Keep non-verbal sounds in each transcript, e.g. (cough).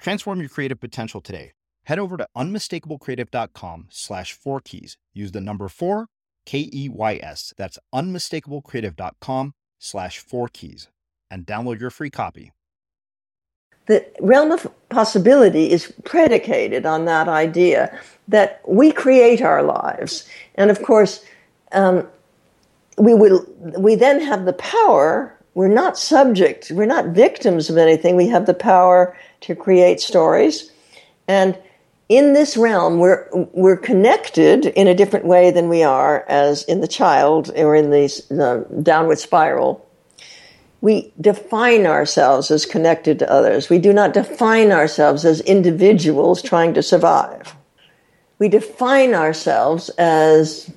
Transform your creative potential today. Head over to unmistakablecreative.com slash four keys. Use the number four, K E Y S. That's unmistakablecreative.com slash four keys and download your free copy. The realm of possibility is predicated on that idea that we create our lives. And of course, um, we will we then have the power we're not subject we're not victims of anything we have the power to create stories. And in this realm, we're, we're connected in a different way than we are as in the child or in the downward spiral. We define ourselves as connected to others. We do not define ourselves as individuals trying to survive. We define ourselves as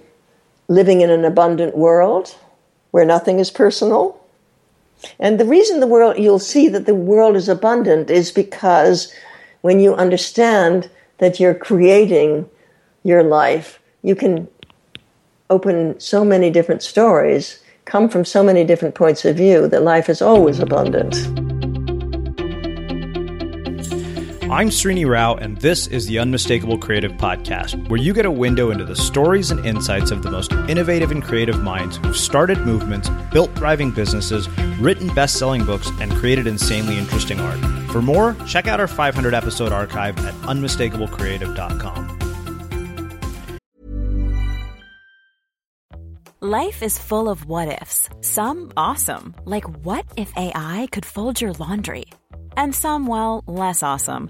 living in an abundant world where nothing is personal, and the reason the world, you'll see that the world is abundant is because when you understand that you're creating your life, you can open so many different stories, come from so many different points of view that life is always abundant. I'm Srini Rao, and this is the Unmistakable Creative Podcast, where you get a window into the stories and insights of the most innovative and creative minds who've started movements, built thriving businesses, written best selling books, and created insanely interesting art. For more, check out our 500 episode archive at unmistakablecreative.com. Life is full of what ifs, some awesome, like what if AI could fold your laundry? And some, well, less awesome.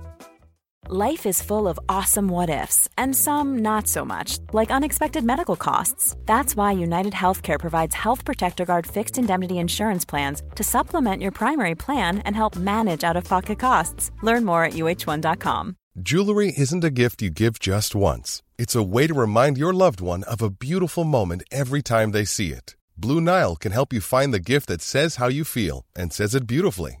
Life is full of awesome what ifs, and some not so much, like unexpected medical costs. That's why United Healthcare provides Health Protector Guard fixed indemnity insurance plans to supplement your primary plan and help manage out of pocket costs. Learn more at uh1.com. Jewelry isn't a gift you give just once, it's a way to remind your loved one of a beautiful moment every time they see it. Blue Nile can help you find the gift that says how you feel and says it beautifully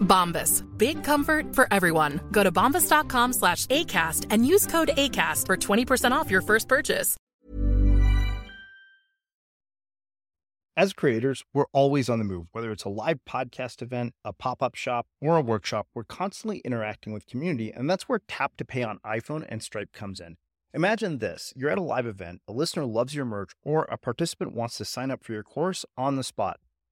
Bombas. Big comfort for everyone. Go to bombas.com slash ACAST and use code ACAST for 20% off your first purchase. As creators, we're always on the move. Whether it's a live podcast event, a pop up shop, or a workshop, we're constantly interacting with community, and that's where Tap to Pay on iPhone and Stripe comes in. Imagine this you're at a live event, a listener loves your merch, or a participant wants to sign up for your course on the spot.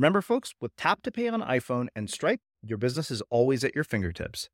Remember, folks, with Tap to Pay on iPhone and Stripe, your business is always at your fingertips.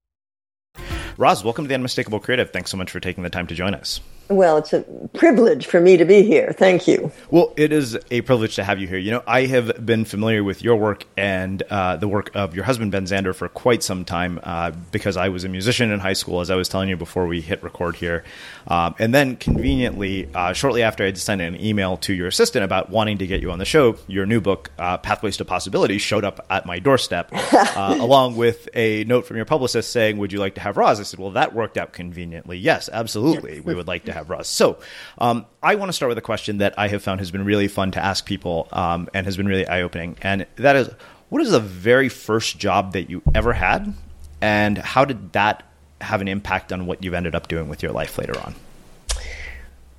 Roz, welcome to the Unmistakable Creative. Thanks so much for taking the time to join us. Well, it's a privilege for me to be here. Thank you. Well, it is a privilege to have you here. You know, I have been familiar with your work and uh, the work of your husband, Ben Zander, for quite some time uh, because I was a musician in high school, as I was telling you before we hit record here. Um, and then, conveniently, uh, shortly after I sent an email to your assistant about wanting to get you on the show, your new book, uh, Pathways to Possibility, showed up at my doorstep, (laughs) uh, along with a note from your publicist saying, Would you like to have Roz? I said, Well, that worked out conveniently. Yes, absolutely. We would like to have Roz. So um, I want to start with a question that I have found has been really fun to ask people um, and has been really eye opening. And that is what is the very first job that you ever had? And how did that have an impact on what you've ended up doing with your life later on?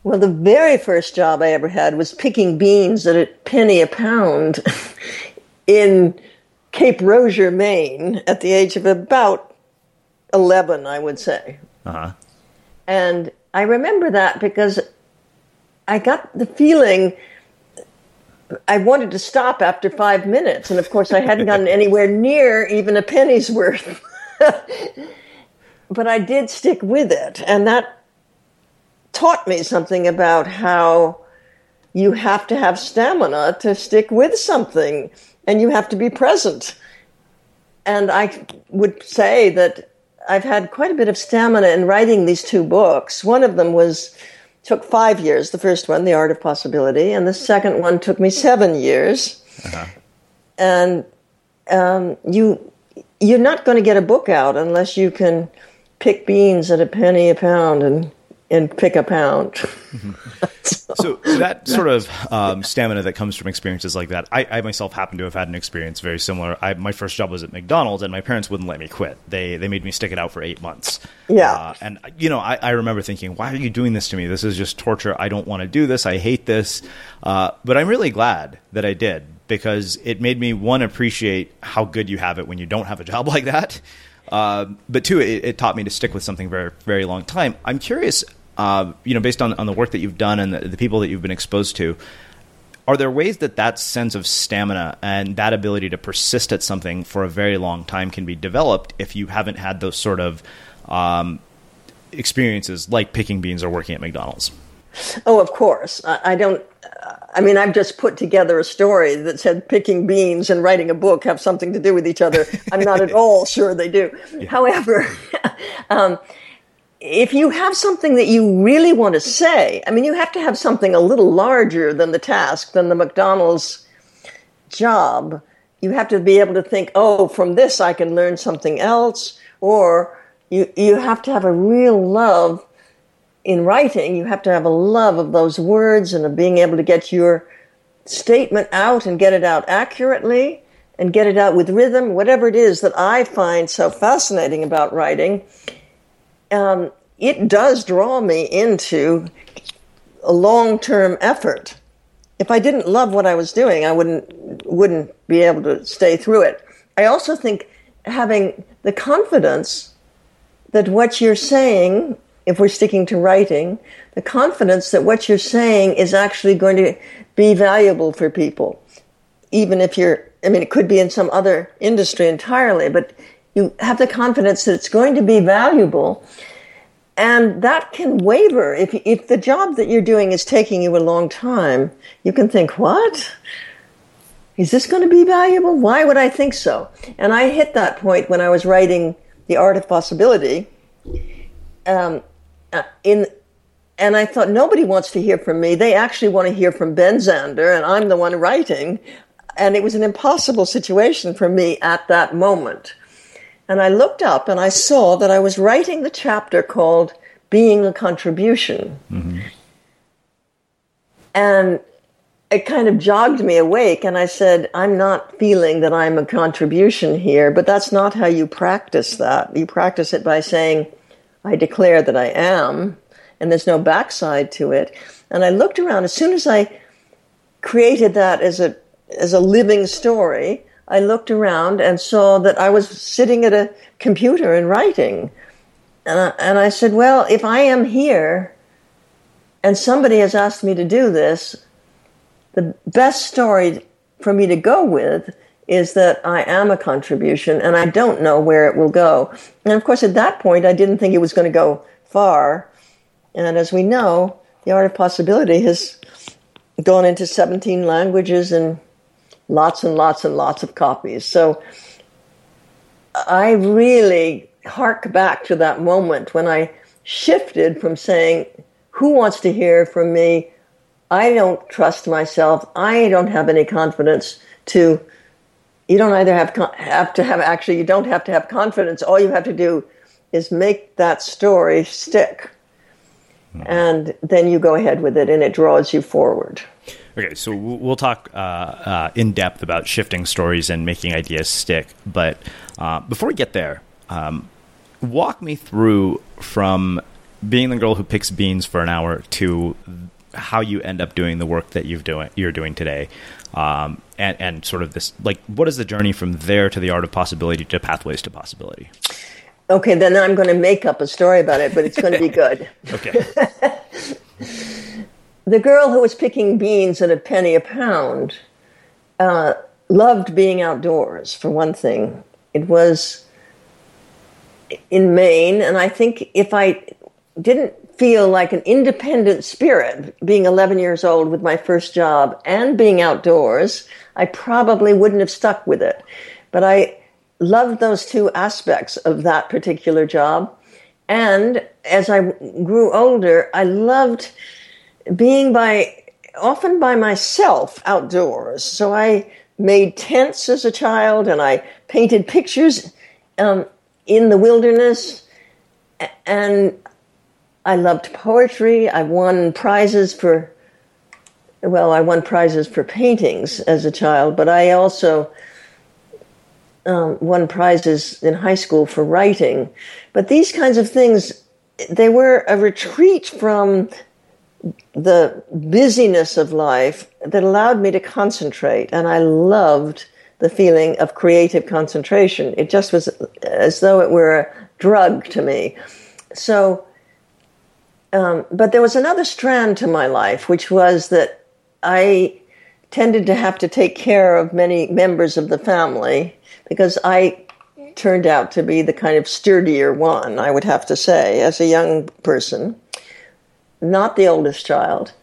Well, the very first job I ever had was picking beans at a penny a pound (laughs) in Cape Rosier, Maine, at the age of about 11, I would say. Uh-huh. And I remember that because I got the feeling I wanted to stop after five minutes. And of course, I hadn't gotten (laughs) anywhere near even a penny's worth. (laughs) but I did stick with it. And that taught me something about how you have to have stamina to stick with something and you have to be present. And I would say that I've had quite a bit of stamina in writing these two books. One of them was took five years. The first one, The Art of Possibility, and the second one took me seven years. Uh-huh. And um, you you're not going to get a book out unless you can pick beans at a penny a pound and and pick a pound. Mm-hmm. (laughs) so, that sort of um, stamina that comes from experiences like that, I, I, myself happen to have had an experience very similar. I, my first job was at McDonald's, and my parents wouldn't let me quit. They they made me stick it out for eight months. Yeah, uh, and you know, I, I, remember thinking, "Why are you doing this to me? This is just torture. I don't want to do this. I hate this." Uh, but I'm really glad that I did because it made me one appreciate how good you have it when you don't have a job (laughs) like that. Uh, but two, it, it, taught me to stick with something very, very long time. I'm curious uh, you know, based on, on the work that you've done and the, the people that you've been exposed to, are there ways that that sense of stamina and that ability to persist at something for a very long time can be developed if you haven't had those sort of um, experiences like picking beans or working at McDonald's? Oh, of course. I, I don't. I mean, I've just put together a story that said picking beans and writing a book have something to do with each other. I'm not at (laughs) all sure they do. Yeah. However, (laughs) um, if you have something that you really want to say, I mean, you have to have something a little larger than the task, than the McDonald's job. You have to be able to think, oh, from this I can learn something else. Or you, you have to have a real love in writing. You have to have a love of those words and of being able to get your statement out and get it out accurately and get it out with rhythm, whatever it is that I find so fascinating about writing um, it does draw me into a long term effort. If I didn't love what I was doing, I wouldn't wouldn't be able to stay through it. I also think having the confidence that what you're saying, if we're sticking to writing, the confidence that what you're saying is actually going to be valuable for people, even if you're. I mean, it could be in some other industry entirely, but you have the confidence that it's going to be valuable. And that can waver. If, if the job that you're doing is taking you a long time, you can think, what? Is this going to be valuable? Why would I think so? And I hit that point when I was writing The Art of Possibility. Um, uh, in, and I thought, nobody wants to hear from me. They actually want to hear from Ben Zander, and I'm the one writing and it was an impossible situation for me at that moment. And I looked up and I saw that I was writing the chapter called Being a Contribution. Mm-hmm. And it kind of jogged me awake, and I said, I'm not feeling that I'm a contribution here, but that's not how you practice that. You practice it by saying, I declare that I am, and there's no backside to it. And I looked around as soon as I created that as a as a living story. I looked around and saw that I was sitting at a computer and writing. And I, and I said, Well, if I am here and somebody has asked me to do this, the best story for me to go with is that I am a contribution and I don't know where it will go. And of course, at that point, I didn't think it was going to go far. And as we know, the art of possibility has gone into 17 languages and lots and lots and lots of copies. So I really hark back to that moment when I shifted from saying, Who wants to hear from me? I don't trust myself. I don't have any confidence to. You don't either have have to have actually you don't have to have confidence. All you have to do is make that story stick. Hmm. And then you go ahead with it and it draws you forward. Okay, so we'll talk uh, uh, in depth about shifting stories and making ideas stick. But uh, before we get there, um, walk me through from being the girl who picks beans for an hour to how you end up doing the work that you've doing you're doing today, um, and and sort of this like what is the journey from there to the art of possibility to pathways to possibility. Okay, then I'm going to make up a story about it, but it's going to be (laughs) good. okay. (laughs) the girl who was picking beans at a penny a pound uh, loved being outdoors, for one thing. It was in Maine, and I think if I didn't feel like an independent spirit being 11 years old with my first job and being outdoors, I probably wouldn't have stuck with it. But I loved those two aspects of that particular job. And as I grew older, I loved being by often by myself outdoors. So I made tents as a child and I painted pictures um, in the wilderness. And I loved poetry. I won prizes for, well, I won prizes for paintings as a child, but I also um, won prizes in high school for writing. But these kinds of things, they were a retreat from the busyness of life that allowed me to concentrate. And I loved the feeling of creative concentration. It just was as though it were a drug to me. So, um, but there was another strand to my life, which was that I tended to have to take care of many members of the family because I turned out to be the kind of sturdier one, I would have to say, as a young person not the oldest child.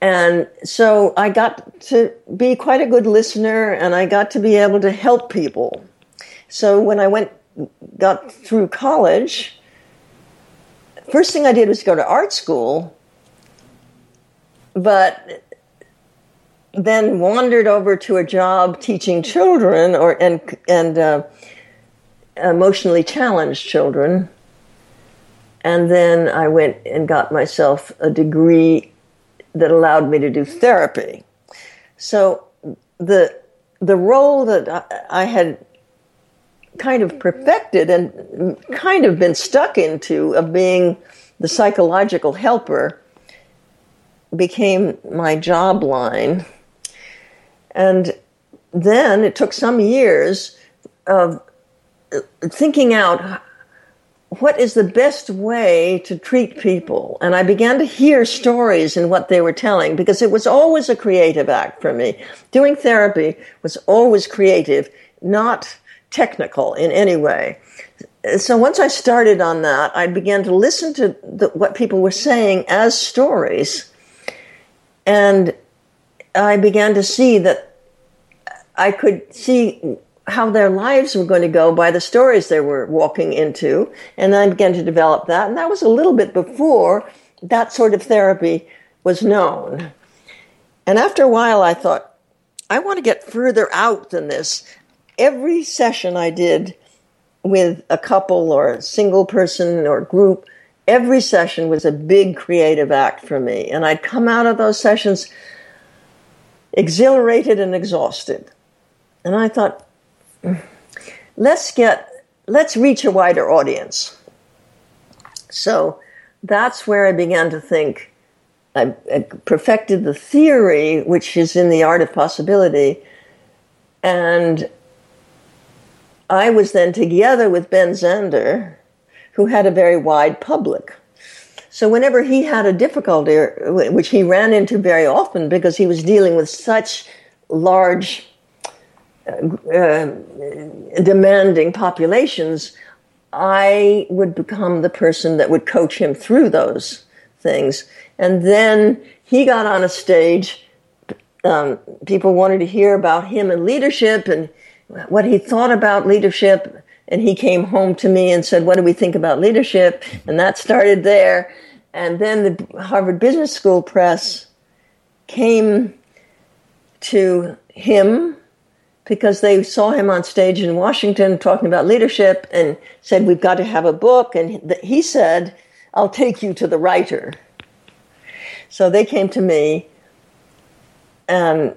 And so I got to be quite a good listener and I got to be able to help people. So when I went, got through college, first thing I did was go to art school, but then wandered over to a job teaching children or and and uh, emotionally challenged children and then I went and got myself a degree that allowed me to do therapy. So the the role that I had kind of perfected and kind of been stuck into of being the psychological helper became my job line. And then it took some years of thinking out what is the best way to treat people? And I began to hear stories in what they were telling because it was always a creative act for me. Doing therapy was always creative, not technical in any way. So once I started on that, I began to listen to the, what people were saying as stories. And I began to see that I could see how their lives were going to go by the stories they were walking into. And I began to develop that. And that was a little bit before that sort of therapy was known. And after a while, I thought, I want to get further out than this. Every session I did with a couple or a single person or group, every session was a big creative act for me. And I'd come out of those sessions exhilarated and exhausted. And I thought, let's get, let's reach a wider audience. So that's where I began to think. I, I perfected the theory, which is in the art of possibility, and I was then together with Ben Zander, who had a very wide public. So whenever he had a difficulty, which he ran into very often because he was dealing with such large, uh, demanding populations, I would become the person that would coach him through those things. And then he got on a stage. Um, people wanted to hear about him and leadership and what he thought about leadership. And he came home to me and said, What do we think about leadership? And that started there. And then the Harvard Business School press came to him because they saw him on stage in Washington talking about leadership and said, We've got to have a book. And he said, I'll take you to the writer. So they came to me, and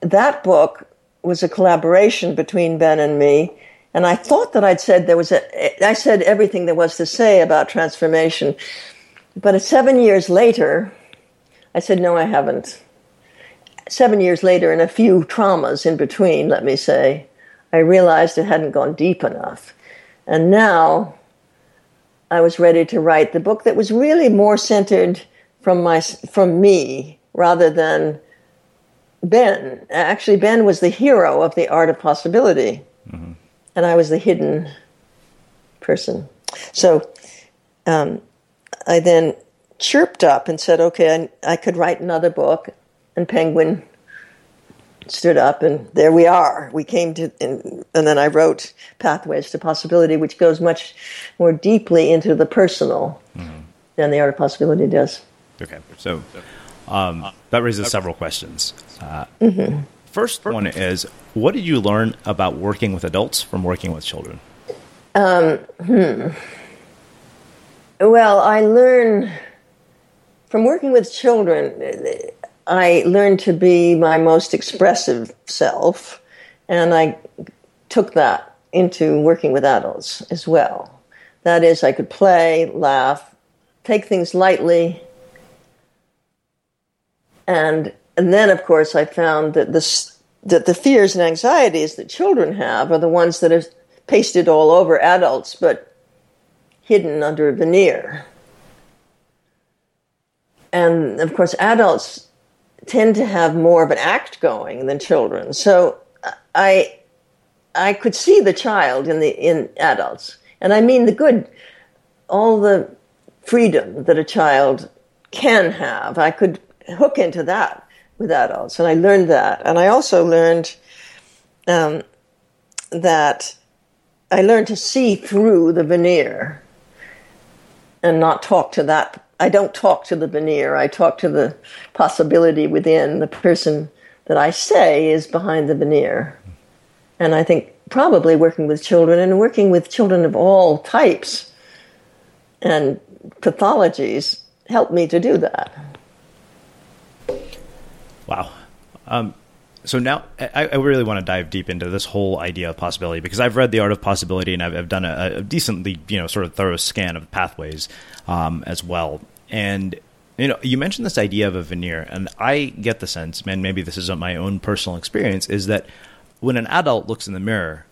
that book was a collaboration between Ben and me. And I thought that I'd said there was a, I said everything there was to say about transformation. But seven years later, I said, no, I haven't. Seven years later, and a few traumas in between, let me say, I realized it hadn't gone deep enough. And now I was ready to write the book that was really more centered from my from me rather than Ben. Actually, Ben was the hero of the art of possibility, mm-hmm. and I was the hidden person. So um, I then chirped up and said, "Okay, I, I could write another book." And Penguin stood up, and there we are. We came to, and, and then I wrote Pathways to Possibility, which goes much more deeply into the personal mm-hmm. than the art of possibility does. Okay, so um, that raises several questions. Uh, mm-hmm. First one is, what did you learn about working with adults from working with children? Um, hmm. Well, I learned from working with children. I learned to be my most expressive self, and I took that into working with adults as well. That is, I could play, laugh, take things lightly, and and then of course I found that the that the fears and anxieties that children have are the ones that are pasted all over adults, but hidden under a veneer. And of course, adults tend to have more of an act going than children. So I I could see the child in the in adults, and I mean the good, all the freedom that a child can have. I could hook into that with adults, and I learned that. And I also learned um, that I learned to see through the veneer and not talk to that. I don't talk to the veneer. I talk to the possibility within the person that I say is behind the veneer. And I think probably working with children and working with children of all types and pathologies helped me to do that. Wow. Um, so now I, I, really want to dive deep into this whole idea of possibility because I've read The Art of Possibility and I've, I've done a, a, decently, you know, sort of thorough scan of pathways um, as well. And you know, you mentioned this idea of a veneer, and I get the sense, man, maybe this isn't my own personal experience, is that when an adult looks in the mirror,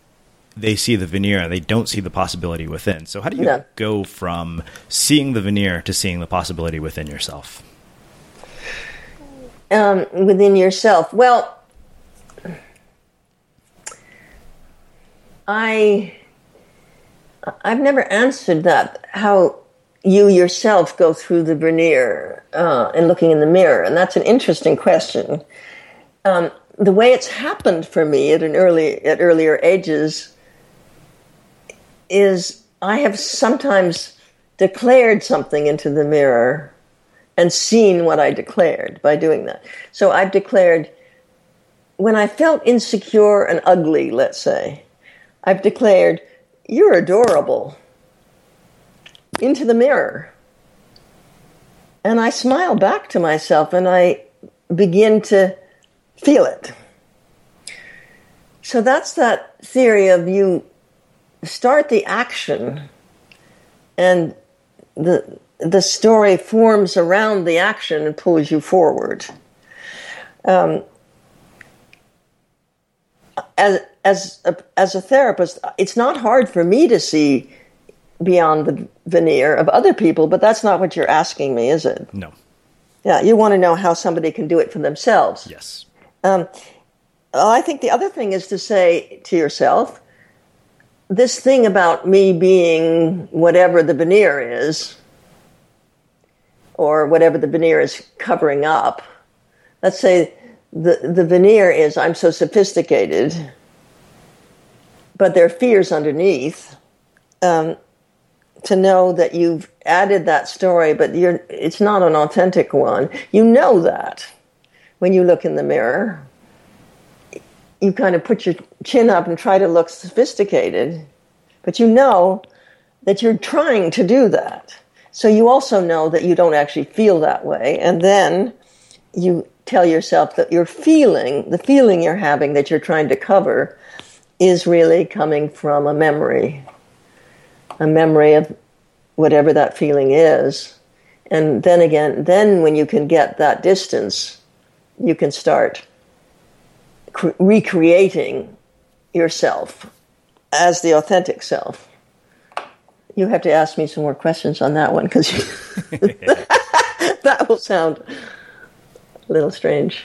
they see the veneer and they don't see the possibility within. So how do you yeah. go from seeing the veneer to seeing the possibility within yourself? um, within yourself? Well, I I've never answered that. How you yourself go through the veneer uh, and looking in the mirror, and that's an interesting question. Um, the way it's happened for me at an early at earlier ages is I have sometimes declared something into the mirror and seen what I declared by doing that. So I've declared when I felt insecure and ugly, let's say, I've declared, You're adorable into the mirror. And I smile back to myself and I begin to feel it. So that's that theory of you start the action and the the story forms around the action and pulls you forward. Um, as as a, as a therapist, it's not hard for me to see beyond the veneer of other people, but that's not what you're asking me, is it? No. Yeah, you want to know how somebody can do it for themselves. Yes. Um, well, I think the other thing is to say to yourself, this thing about me being whatever the veneer is, or whatever the veneer is covering up. Let's say the, the veneer is I'm so sophisticated, but there are fears underneath. Um, to know that you've added that story, but you're, it's not an authentic one. You know that when you look in the mirror. You kind of put your chin up and try to look sophisticated, but you know that you're trying to do that. So you also know that you don't actually feel that way. And then you tell yourself that you're feeling, the feeling you're having that you're trying to cover, is really coming from a memory a memory of whatever that feeling is. And then again, then when you can get that distance, you can start cre- recreating yourself as the authentic self. You have to ask me some more questions on that one because (laughs) (laughs) that will sound a little strange.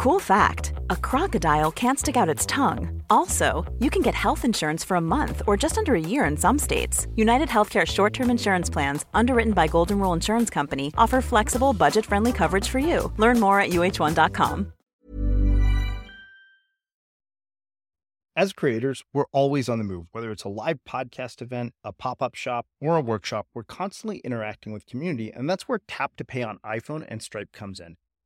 Cool fact a crocodile can't stick out its tongue. Also, you can get health insurance for a month or just under a year in some states. United Healthcare short term insurance plans, underwritten by Golden Rule Insurance Company, offer flexible, budget friendly coverage for you. Learn more at uh1.com. As creators, we're always on the move. Whether it's a live podcast event, a pop up shop, or a workshop, we're constantly interacting with community, and that's where Tap to Pay on iPhone and Stripe comes in.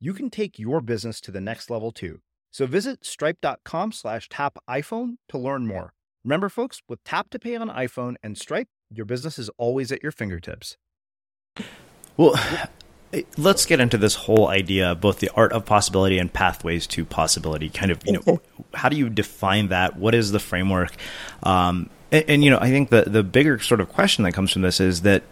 you can take your business to the next level too. So visit stripe.com slash tap iPhone to learn more. Remember, folks, with Tap to Pay on iPhone and Stripe, your business is always at your fingertips. Well, (sighs) let's get into this whole idea, of both the art of possibility and pathways to possibility. Kind of, you know, (laughs) how do you define that? What is the framework? Um, and, and, you know, I think the the bigger sort of question that comes from this is that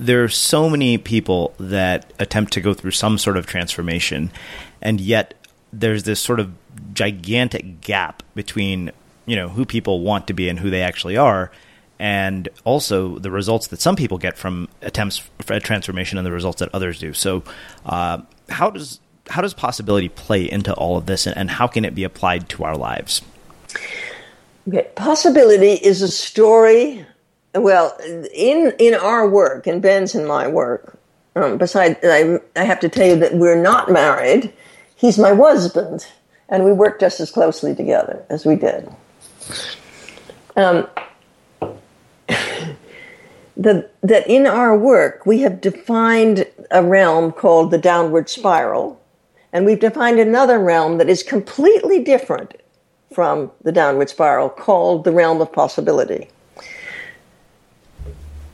there are so many people that attempt to go through some sort of transformation, and yet there's this sort of gigantic gap between you know who people want to be and who they actually are and also the results that some people get from attempts for transformation and the results that others do. So uh, how does how does possibility play into all of this and, and how can it be applied to our lives? Okay possibility is a story well in in our work in ben's and my work um, besides I, I have to tell you that we're not married he's my husband and we work just as closely together as we did um, (laughs) the, that in our work we have defined a realm called the downward spiral, and we've defined another realm that is completely different from the downward spiral called the realm of possibility.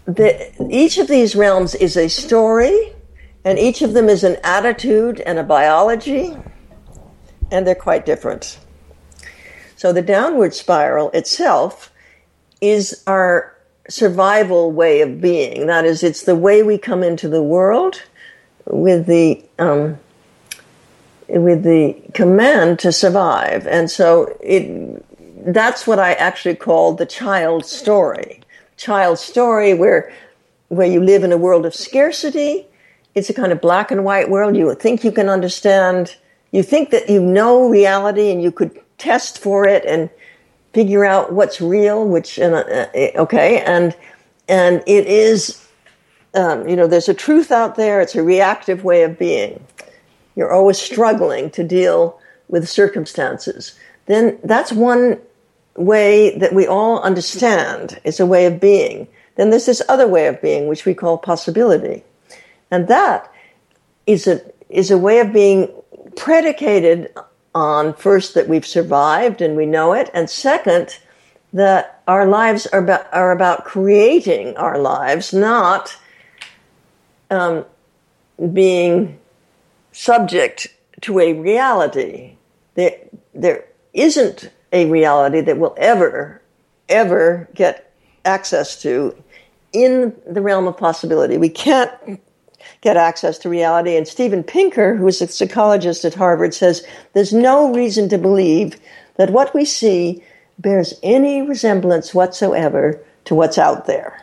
The, each of these realms is a story, and each of them is an attitude and a biology, and they're quite different. So the downward spiral itself is our survival way of being. That is, it's the way we come into the world with the um, with the command to survive, and so it that's what I actually call the child story. Child story where where you live in a world of scarcity. It's a kind of black and white world. You think you can understand. You think that you know reality and you could test for it and figure out what's real, which uh, uh, okay, and and it is, um, you know, there's a truth out there. It's a reactive way of being. You're always struggling to deal with circumstances. Then that's one way that we all understand. is a way of being. Then there's this other way of being, which we call possibility, and that is a is a way of being predicated on first that we've survived and we know it, and second, that our lives are about, are about creating our lives, not um, being subject to a reality. There, there isn't a reality that we'll ever, ever get access to in the realm of possibility. We can't get access to reality. And Steven Pinker, who's a psychologist at Harvard, says there's no reason to believe that what we see bears any resemblance whatsoever to what's out there.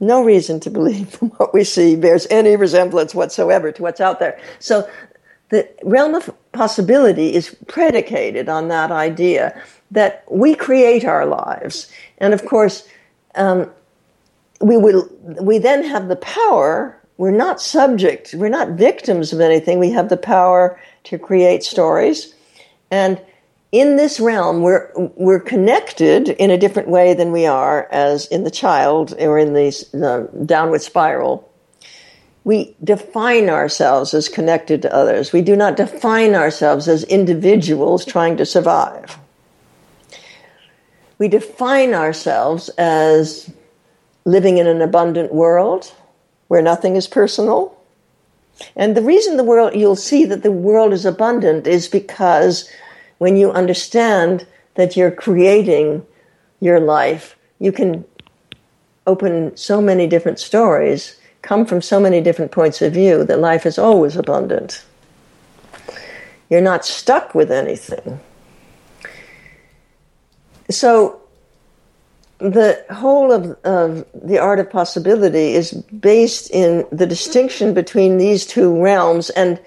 No reason to believe (laughs) what we see bears any resemblance whatsoever to what's out there. So the realm of possibility is predicated on that idea that we create our lives. And of course, um, we will, we then have the power we're not subject, we're not victims of anything. We have the power to create stories. And in this realm, we're, we're connected in a different way than we are as in the child or in the, the downward spiral. We define ourselves as connected to others. We do not define ourselves as individuals trying to survive. We define ourselves as living in an abundant world, where nothing is personal. And the reason the world, you'll see that the world is abundant is because when you understand that you're creating your life, you can open so many different stories, come from so many different points of view that life is always abundant. You're not stuck with anything. So the whole of, of the art of possibility is based in the distinction between these two realms and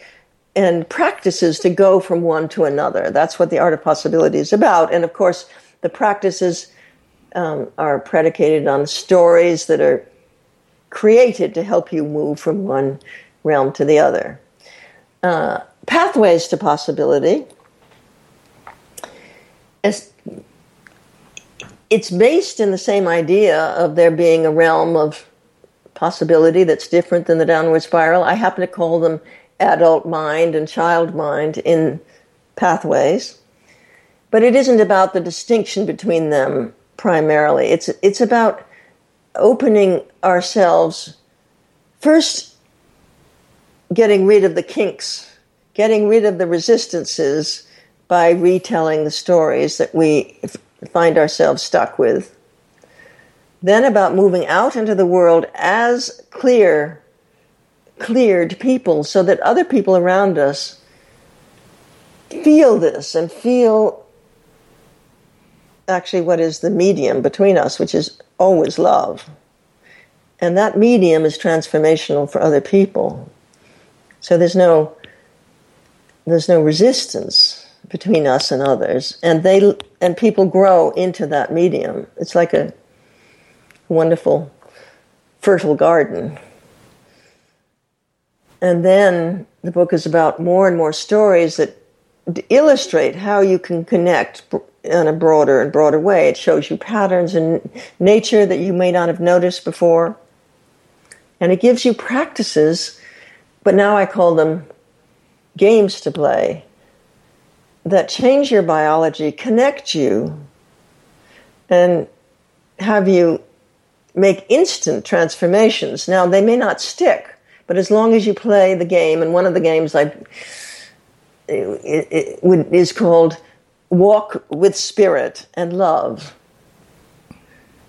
and practices to go from one to another. That's what the art of possibility is about. And of course, the practices um, are predicated on stories that are created to help you move from one realm to the other. Uh, pathways to possibility. As it's based in the same idea of there being a realm of possibility that's different than the downward spiral. I happen to call them adult mind and child mind in pathways. But it isn't about the distinction between them primarily. It's, it's about opening ourselves, first getting rid of the kinks, getting rid of the resistances by retelling the stories that we find ourselves stuck with. Then about moving out into the world as clear, cleared people so that other people around us feel this and feel actually what is the medium between us, which is always love. And that medium is transformational for other people. So there's no there's no resistance between us and others, and they and people grow into that medium. It's like a wonderful, fertile garden. And then the book is about more and more stories that illustrate how you can connect in a broader and broader way. It shows you patterns in nature that you may not have noticed before. And it gives you practices, but now I call them games to play that change your biology, connect you, and have you make instant transformations. Now, they may not stick, but as long as you play the game, and one of the games I it, it, it is called Walk with Spirit and Love.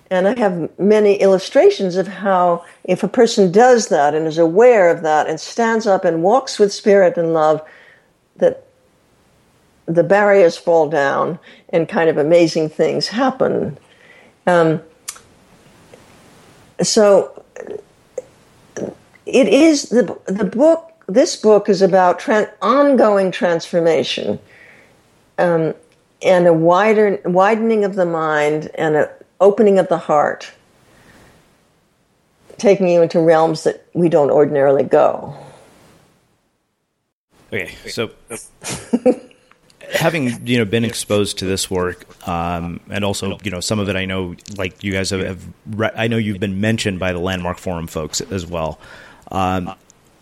And I have many illustrations of how, if a person does that and is aware of that and stands up and walks with spirit and love, that the barriers fall down and kind of amazing things happen. Um, so it is the the book. This book is about tra- ongoing transformation, um, and a wider widening of the mind and an opening of the heart, taking you into realms that we don't ordinarily go. Okay, so having you know been exposed to this work, um, and also you know some of it I know like you guys have, have re- I know you've been mentioned by the Landmark Forum folks as well. Um,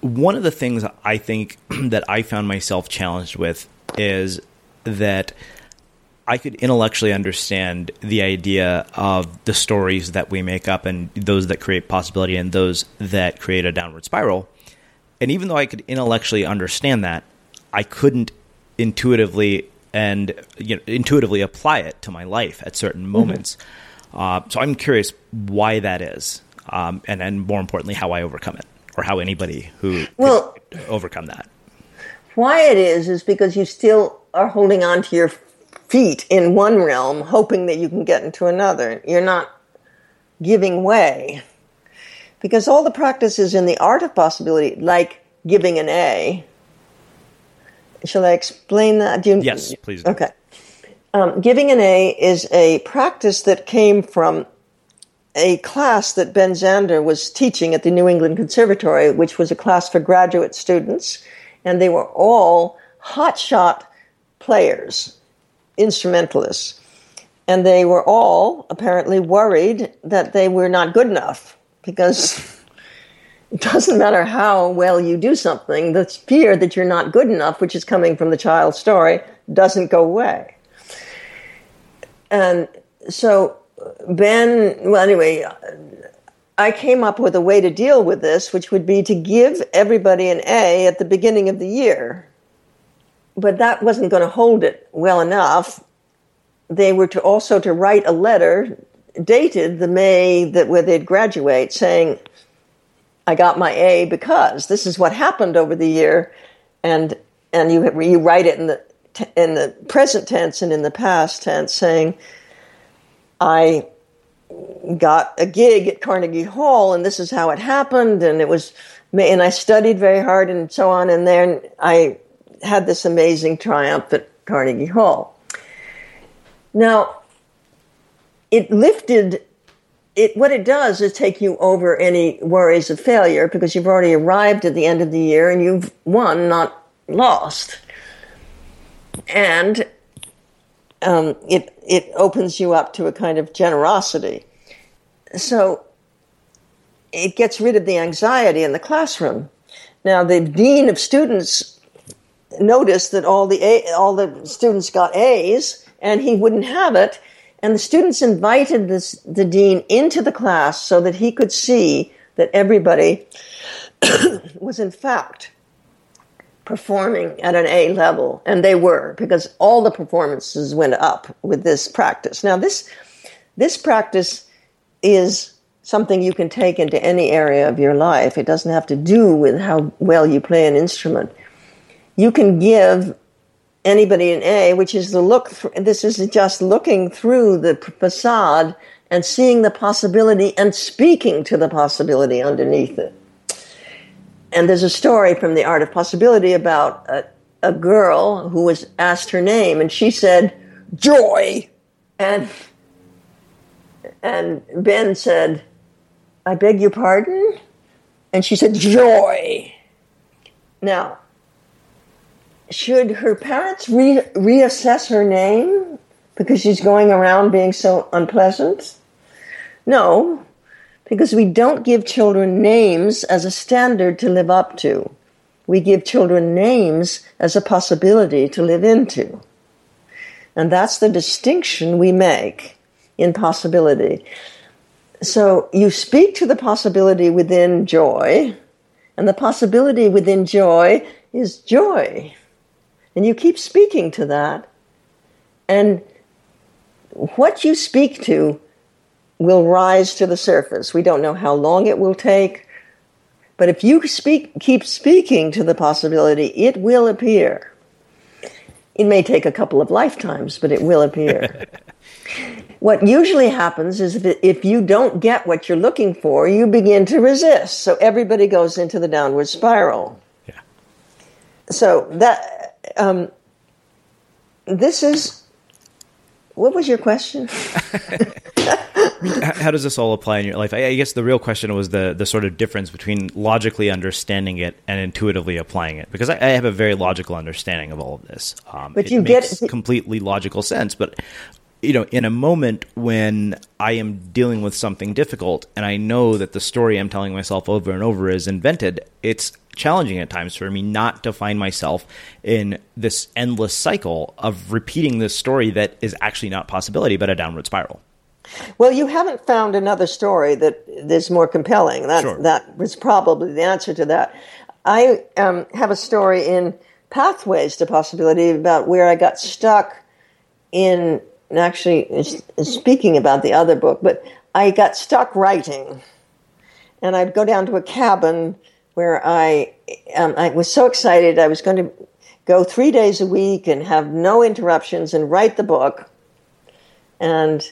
one of the things I think (clears throat) that I found myself challenged with is that I could intellectually understand the idea of the stories that we make up and those that create possibility and those that create a downward spiral. And even though I could intellectually understand that, I couldn't intuitively and you know, intuitively apply it to my life at certain mm-hmm. moments. Mm-hmm. Uh, so I'm curious why that is, um, and then more importantly, how I overcome it, or how anybody who well overcome that. Why it is is because you still are holding on to your feet in one realm, hoping that you can get into another. You're not giving way. Because all the practices in the art of possibility, like giving an A, shall I explain that? You, yes, please. Do. Okay. Um, giving an A is a practice that came from a class that Ben Zander was teaching at the New England Conservatory, which was a class for graduate students, and they were all hotshot players, instrumentalists. And they were all apparently worried that they were not good enough because (laughs) it doesn't matter how well you do something, the fear that you're not good enough, which is coming from the child's story, doesn't go away. And so, Ben, well, anyway, I came up with a way to deal with this, which would be to give everybody an A at the beginning of the year. But that wasn't going to hold it well enough. They were to also to write a letter dated the May that where they'd graduate saying, I got my A because this is what happened over the year, and and you you write it in the in the present tense and in the past tense, saying, I got a gig at Carnegie Hall, and this is how it happened, and it was, and I studied very hard, and so on, and then I had this amazing triumph at Carnegie Hall. Now, it lifted it, what it does is take you over any worries of failure because you've already arrived at the end of the year and you've won, not lost. And um, it it opens you up to a kind of generosity. So it gets rid of the anxiety in the classroom. Now, the dean of students noticed that all the A, all the students got A's, and he wouldn't have it. And the students invited this, the dean into the class so that he could see that everybody (coughs) was in fact performing at an A level, and they were because all the performances went up with this practice. Now, this this practice is something you can take into any area of your life. It doesn't have to do with how well you play an instrument. You can give anybody an A, which is the look. Th- this is just looking through the facade and seeing the possibility and speaking to the possibility underneath it. And there's a story from The Art of Possibility about a, a girl who was asked her name, and she said, Joy. And, and Ben said, I beg your pardon? And she said, Joy. Now, should her parents re- reassess her name because she's going around being so unpleasant? No, because we don't give children names as a standard to live up to. We give children names as a possibility to live into. And that's the distinction we make in possibility. So you speak to the possibility within joy, and the possibility within joy is joy. And you keep speaking to that. And what you speak to will rise to the surface. We don't know how long it will take, but if you speak, keep speaking to the possibility, it will appear. It may take a couple of lifetimes, but it will appear. (laughs) what usually happens is that if you don't get what you're looking for, you begin to resist. So everybody goes into the downward spiral. Yeah. So that um, this is what was your question? (laughs) (laughs) how does this all apply in your life? I guess the real question was the the sort of difference between logically understanding it and intuitively applying it. Because I, I have a very logical understanding of all of this. Um, but you makes get completely logical sense. But you know, in a moment when I am dealing with something difficult and I know that the story I'm telling myself over and over is invented, it's challenging at times for me not to find myself in this endless cycle of repeating this story that is actually not possibility but a downward spiral. Well, you haven't found another story that is more compelling. That Sure. that was probably the answer to that. I um, have a story in Pathways to Possibility about where I got stuck in actually speaking about the other book, but I got stuck writing, and I'd go down to a cabin where I um, I was so excited I was going to go three days a week and have no interruptions and write the book, and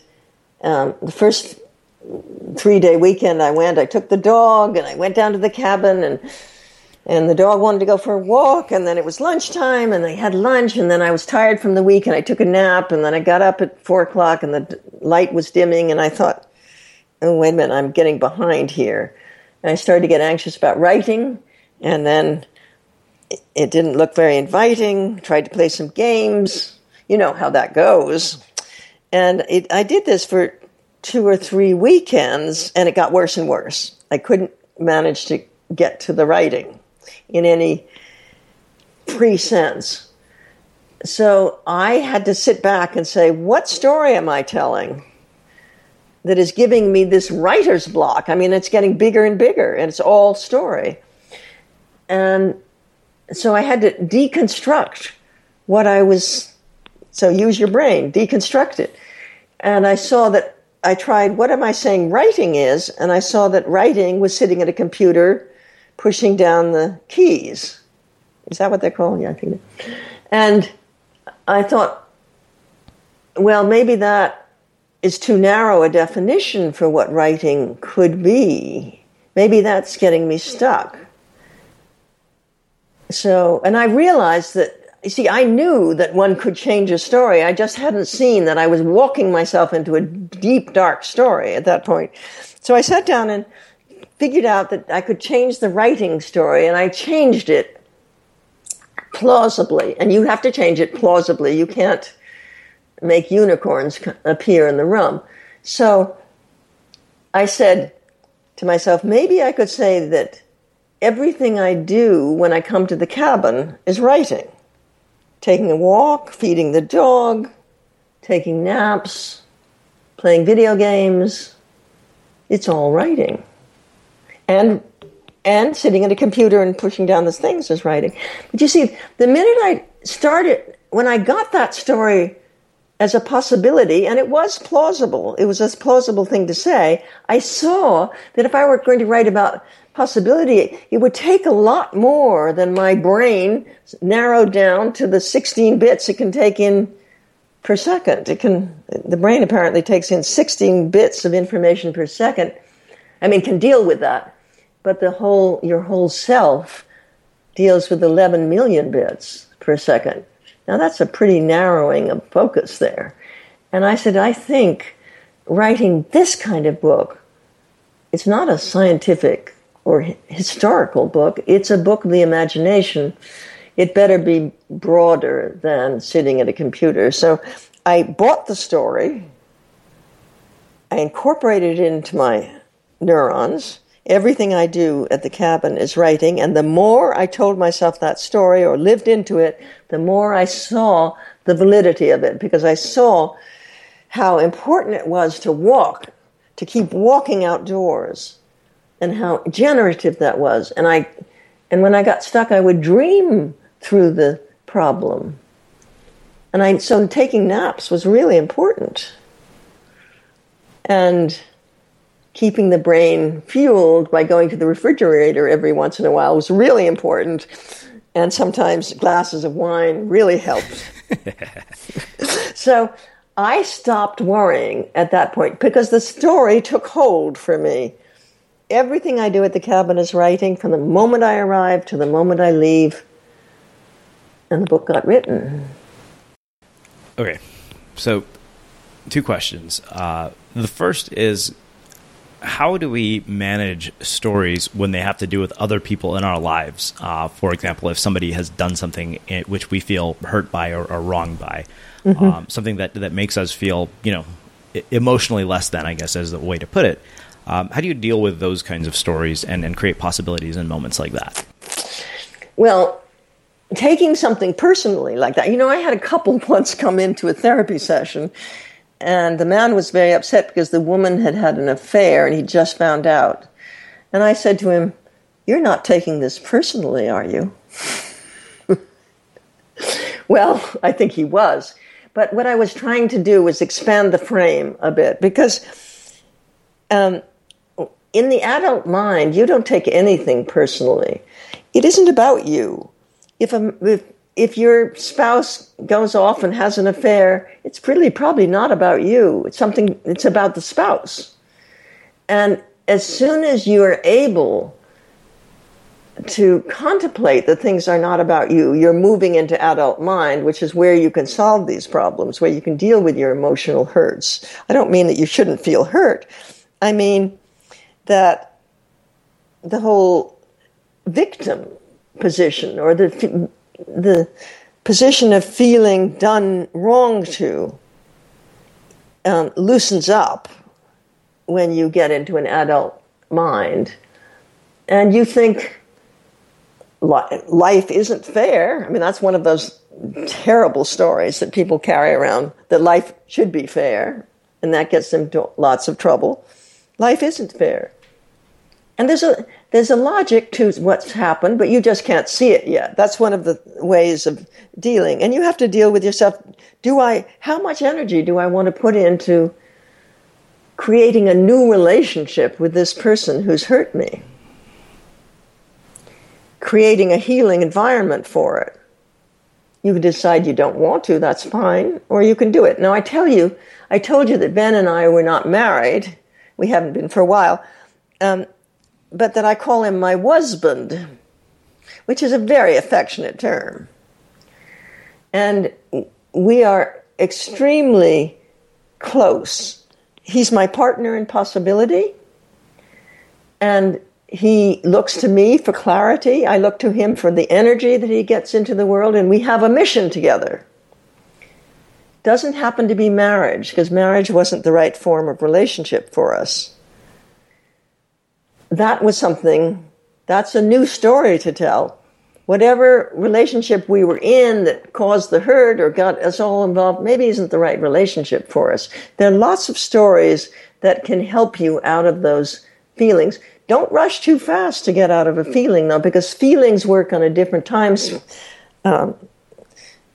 um, the first three day weekend I went, I took the dog and I went down to the cabin and and the dog wanted to go for a walk and then it was lunchtime and they had lunch and then I was tired from the week and I took a nap and then I got up at four o'clock and the d- light was dimming and I thought, oh wait a minute, I'm getting behind here. And I started to get anxious about writing and then it- it didn't look very inviting. Tried to play some games. You know how that goes. And it, I did this for two or three weekends, and it got worse and worse. I couldn't manage to get to the writing in any free sense. So I had to sit back and say, what story am I telling that is giving me this writer's block? I mean, it's getting bigger and bigger, and it's all story. And so I had to deconstruct what I was. So use your brain, deconstruct it. And I saw that I tried, what am I saying writing is? And I saw that writing was sitting at a computer pushing down the keys. Is that what they're called? Yeah, I think. And I thought, well, maybe that is too narrow a definition for what writing could be. Maybe that's getting me stuck. So, and I realized that, you see, I knew that one could change a story. I just hadn't seen that I was walking myself into a deep, dark story at that point. So I sat down and figured out that I could change the writing story, and I changed it plausibly. And you have to change it plausibly. You can't make unicorns appear in the room. So I said to myself, maybe I could say that everything I do when I come to the cabin is writing. Taking a walk, feeding the dog, taking naps, playing video games. It's all writing. And and sitting at a computer and pushing down those things is writing. But you see, the minute I started, when I got that story as a possibility, and it was plausible, it was a plausible thing to say, I saw that if I were going to write about possibility, it would take a lot more than my brain narrowed down to the 16 bits it can take in per second. It can, the brain apparently takes in 16 bits of information per second. I mean, can deal with that but the whole your whole self deals with 11 million bits per second. Now that's a pretty narrowing of focus there. And I said, I think writing this kind of book, it's not a scientific or historical book, it's a book of the imagination. It better be broader than sitting at a computer. So I bought the story, I incorporated it into my neurons, Everything I do at the cabin is writing, and the more I told myself that story or lived into it, the more I saw the validity of it because I saw how important it was to walk, to keep walking outdoors, and how generative that was. And I, and when I got stuck, I would dream through the problem. And I, so taking naps was really important. And keeping the brain fueled by going to the refrigerator every once in a while was really important. And sometimes glasses of wine really helped. (laughs) so I stopped worrying at that point because the story took hold for me. Everything I do at the cabin is writing from the moment I arrive to the moment I leave. And the book got written. Okay. So, two questions. Uh, the first is how do we manage stories when they have to do with other people in our lives? Uh, for example, if somebody has done something which we feel hurt by or, or wronged by, mm-hmm. um, something that that makes us feel, you know, emotionally less than, I guess, is the way to put it. Um, how do you deal with those kinds of stories and, and create possibilities in moments like that? Well, taking something personally like that, you know, I had a couple (laughs) once come into a therapy session and the man was very upset because the woman had had an affair and he just found out. And I said to him, You're not taking this personally, are you? (laughs) well, I think he was. But what I was trying to do was expand the frame a bit because um, in the adult mind, you don't take anything personally. It isn't about you. If, a, if if your spouse goes off and has an affair, it's really probably not about you. It's something, it's about the spouse. And as soon as you are able to contemplate that things are not about you, you're moving into adult mind, which is where you can solve these problems, where you can deal with your emotional hurts. I don't mean that you shouldn't feel hurt. I mean that the whole victim position or the the position of feeling done wrong to um, loosens up when you get into an adult mind and you think life isn't fair. I mean, that's one of those terrible stories that people carry around that life should be fair, and that gets them into lots of trouble. Life isn't fair. And there's a there's a logic to what's happened, but you just can't see it yet. That's one of the ways of dealing. And you have to deal with yourself. Do I how much energy do I want to put into creating a new relationship with this person who's hurt me? Creating a healing environment for it. You can decide you don't want to, that's fine, or you can do it. Now I tell you, I told you that Ben and I were not married. We haven't been for a while. Um, but that I call him my husband, which is a very affectionate term. And we are extremely close. He's my partner in possibility, and he looks to me for clarity. I look to him for the energy that he gets into the world, and we have a mission together. Doesn't happen to be marriage, because marriage wasn't the right form of relationship for us that was something That's a new story to tell. Whatever relationship we were in that caused the hurt or got us all involved maybe isn't the right relationship for us. There are lots of stories that can help you out of those feelings. Don't rush too fast to get out of a feeling, though, because feelings work on a different time um,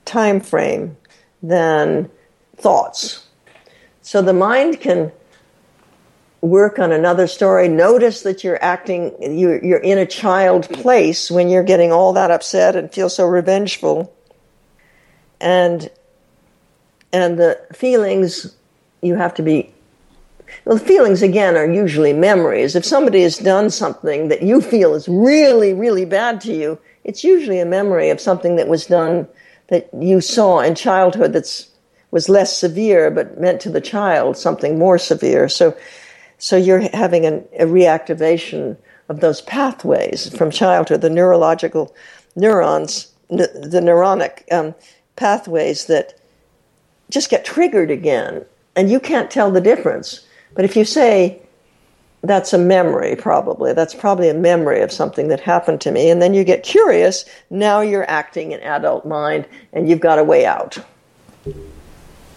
time frame than thoughts. So the mind can work on another story. Notice that you're acting, you're, you're in a child place when you're getting all that upset and feel so revengeful. And, and the feelings, you have to be, well, the feelings again are usually memories. If somebody has done something that you feel is really, really bad to you, it's usually a memory of something that was done that you saw in childhood that was less severe but meant to the child something more severe. So so you're having an, a reactivation of those pathways from childhood, the neurological neurons, the neuronic um, pathways that just get triggered again, and you can't tell the difference. But if you say, that's a memory, probably. That's probably a memory of something that happened to me. And then you get curious. Now you're acting in adult mind and you've got a way out.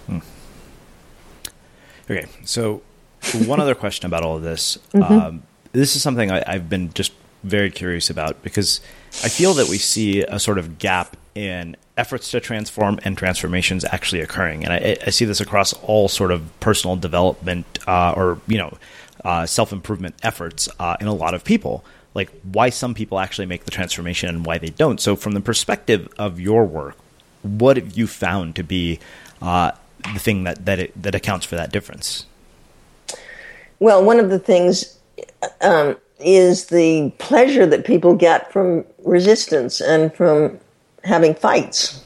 Hmm. Okay. So one other question about all of this. (laughs) Mm-hmm. Um, this is something I, I've been just very curious about because I feel that we see a sort of gap in efforts to transform and transformations actually occurring, and I, I see this across all sort of personal development uh, or you know uh, self improvement efforts uh, in a lot of people. Like why some people actually make the transformation and why they don't. So, from the perspective of your work, what have you found to be uh, the thing that that it, that accounts for that difference? Well, one of the things um, is the pleasure that people get from resistance and from having fights.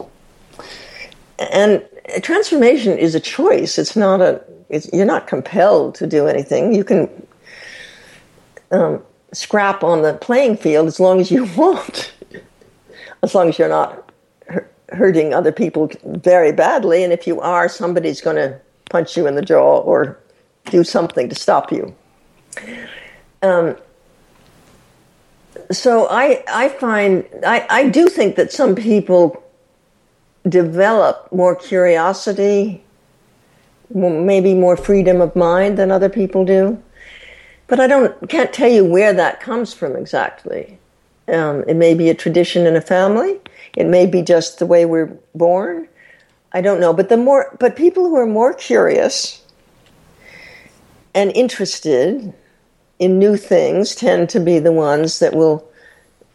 And transformation is a choice. It's not a. It's, you're not compelled to do anything. You can um, scrap on the playing field as long as you (laughs) want, as long as you're not hurting other people very badly. And if you are, somebody's going to punch you in the jaw or do something to stop you. Um, so I I find I, I do think that some people develop more curiosity, maybe more freedom of mind than other people do. But I don't can't tell you where that comes from exactly. Um, it may be a tradition in a family. It may be just the way we're born. I don't know. But the more but people who are more curious and interested in new things tend to be the ones that will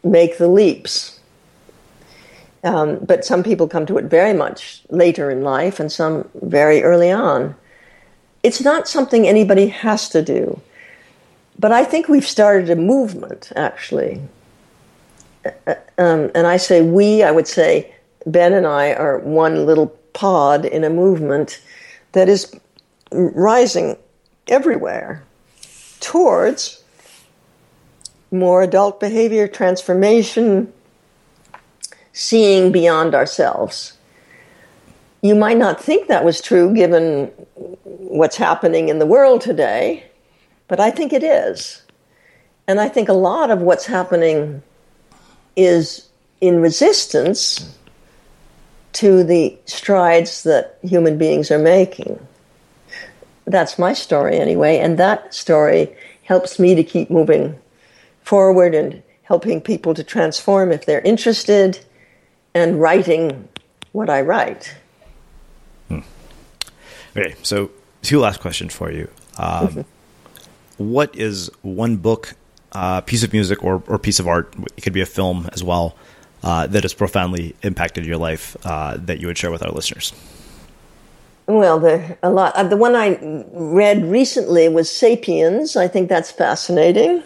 make the leaps. Um, but some people come to it very much later in life and some very early on. It's not something anybody has to do. But I think we've started a movement, actually. Uh, um, and I say we, I would say Ben and I are one little pod in a movement that is rising everywhere towards more adult behavior transformation, seeing beyond ourselves. You might not think that was true given what's happening in the world today, but I think it is. And I think a lot of what's happening is in resistance to the strides that human beings are making that's my story anyway, and that story helps me to keep moving forward and helping people to transform if they're interested and writing what I write. Hmm. Okay, so two last questions for you. Um, mm-hmm. (laughs) what is one book, uh, piece of music, or, or piece of art? It could be a film as well uh, that has profoundly impacted your life uh, that you would share with our listeners. Well, there a lot. Uh, the one I read recently was *Sapiens*. I think that's fascinating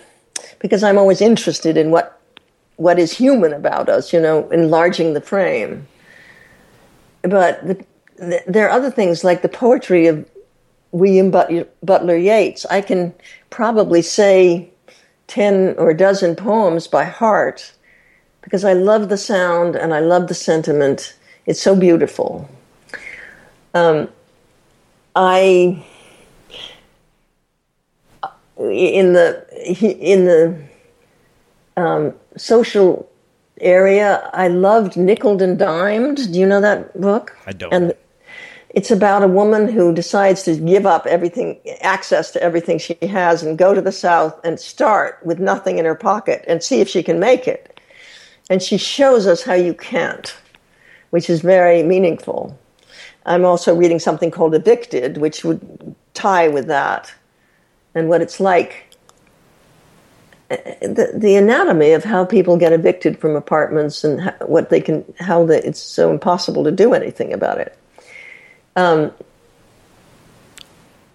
because I'm always interested in what what is human about us. You know, enlarging the frame. But the, the, there are other things like the poetry of William Butler Yeats. I can probably say ten or a dozen poems by heart because I love the sound and I love the sentiment. It's so beautiful. Um, I in the in the um, social area. I loved Nickel and Dimed. Do you know that book? I don't. And it's about a woman who decides to give up everything, access to everything she has, and go to the South and start with nothing in her pocket and see if she can make it. And she shows us how you can't, which is very meaningful. I'm also reading something called Evicted, which would tie with that and what it's like. The, the anatomy of how people get evicted from apartments and how, what they can, how it's so impossible to do anything about it. Um,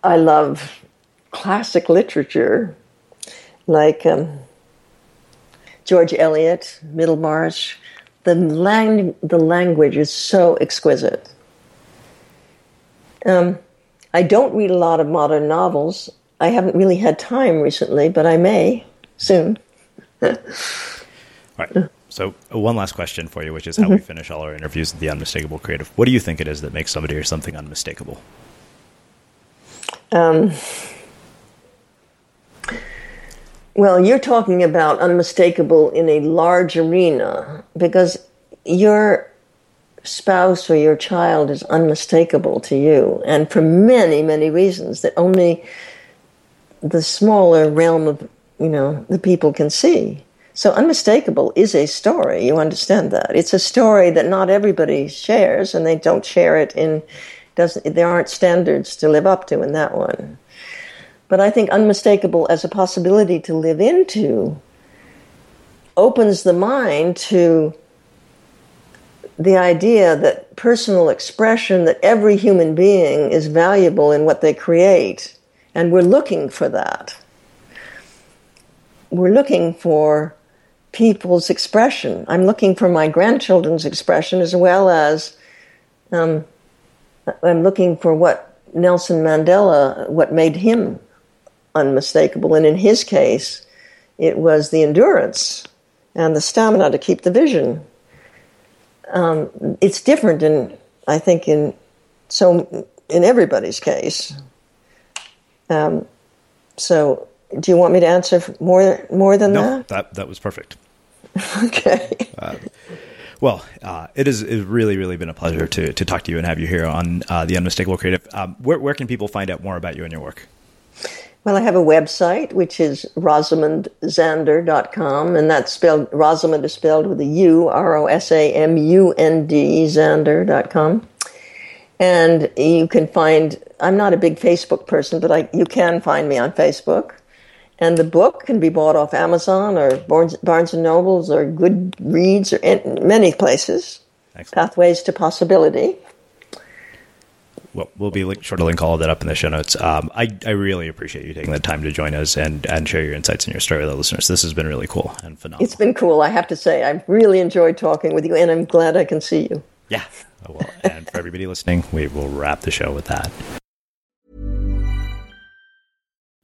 I love classic literature like um, George Eliot, Middlemarch. The, lang- the language is so exquisite. Um, I don't read a lot of modern novels. I haven't really had time recently, but I may soon. all right. So, one last question for you, which is how Mm-hmm. we finish all our interviews at the Unmistakable Creative. What do you think it is that makes somebody or something unmistakable? Um, well, you're talking about unmistakable in a large arena because your spouse or your child is unmistakable to you, and for many, many reasons that only the smaller realm of you know the people can see. So, unmistakable is a story. You understand that it's a story that not everybody shares, and they don't share it in. Doesn't there aren't standards to live up to in that one. But I think unmistakable as a possibility to live into opens the mind to the idea that personal expression, that every human being is valuable in what they create, and we're looking for that. We're looking for people's expression. I'm looking for my grandchildren's expression as well as um, I'm looking for what Nelson Mandela, what made him unmistakable. And in his case, it was the endurance and the stamina to keep the vision. Um, it's different in, I think, in so in everybody's case. Um, so, do you want me to answer more more than that? no, that? that that was perfect. (laughs) okay. Uh, well, uh, it has it's really, really been a pleasure to, to talk to you and have you here on uh, the Unmistakable Creative. Um, where, where can people find out more about you and your work? Well, I have a website, which is rosamundzander.com, and that's spelled, Rosamund is spelled with a U, R O S A M U N D, Zander.com. And you can find, I'm not a big Facebook person, but I, you can find me on Facebook. And the book can be bought off Amazon or Barnes, Barnes and Nobles or Goodreads or in many places. Excellent. Pathways to Possibility. Well, we'll be link, sure to link all of that up in the show notes. Um, I, I really appreciate you taking the time to join us and, and share your insights and your story with our listeners. This has been really cool and phenomenal. It's been cool, I have to say. I've really enjoyed talking with you, and I'm glad I can see you. Yeah. Well, and for everybody listening, we will wrap the show with that.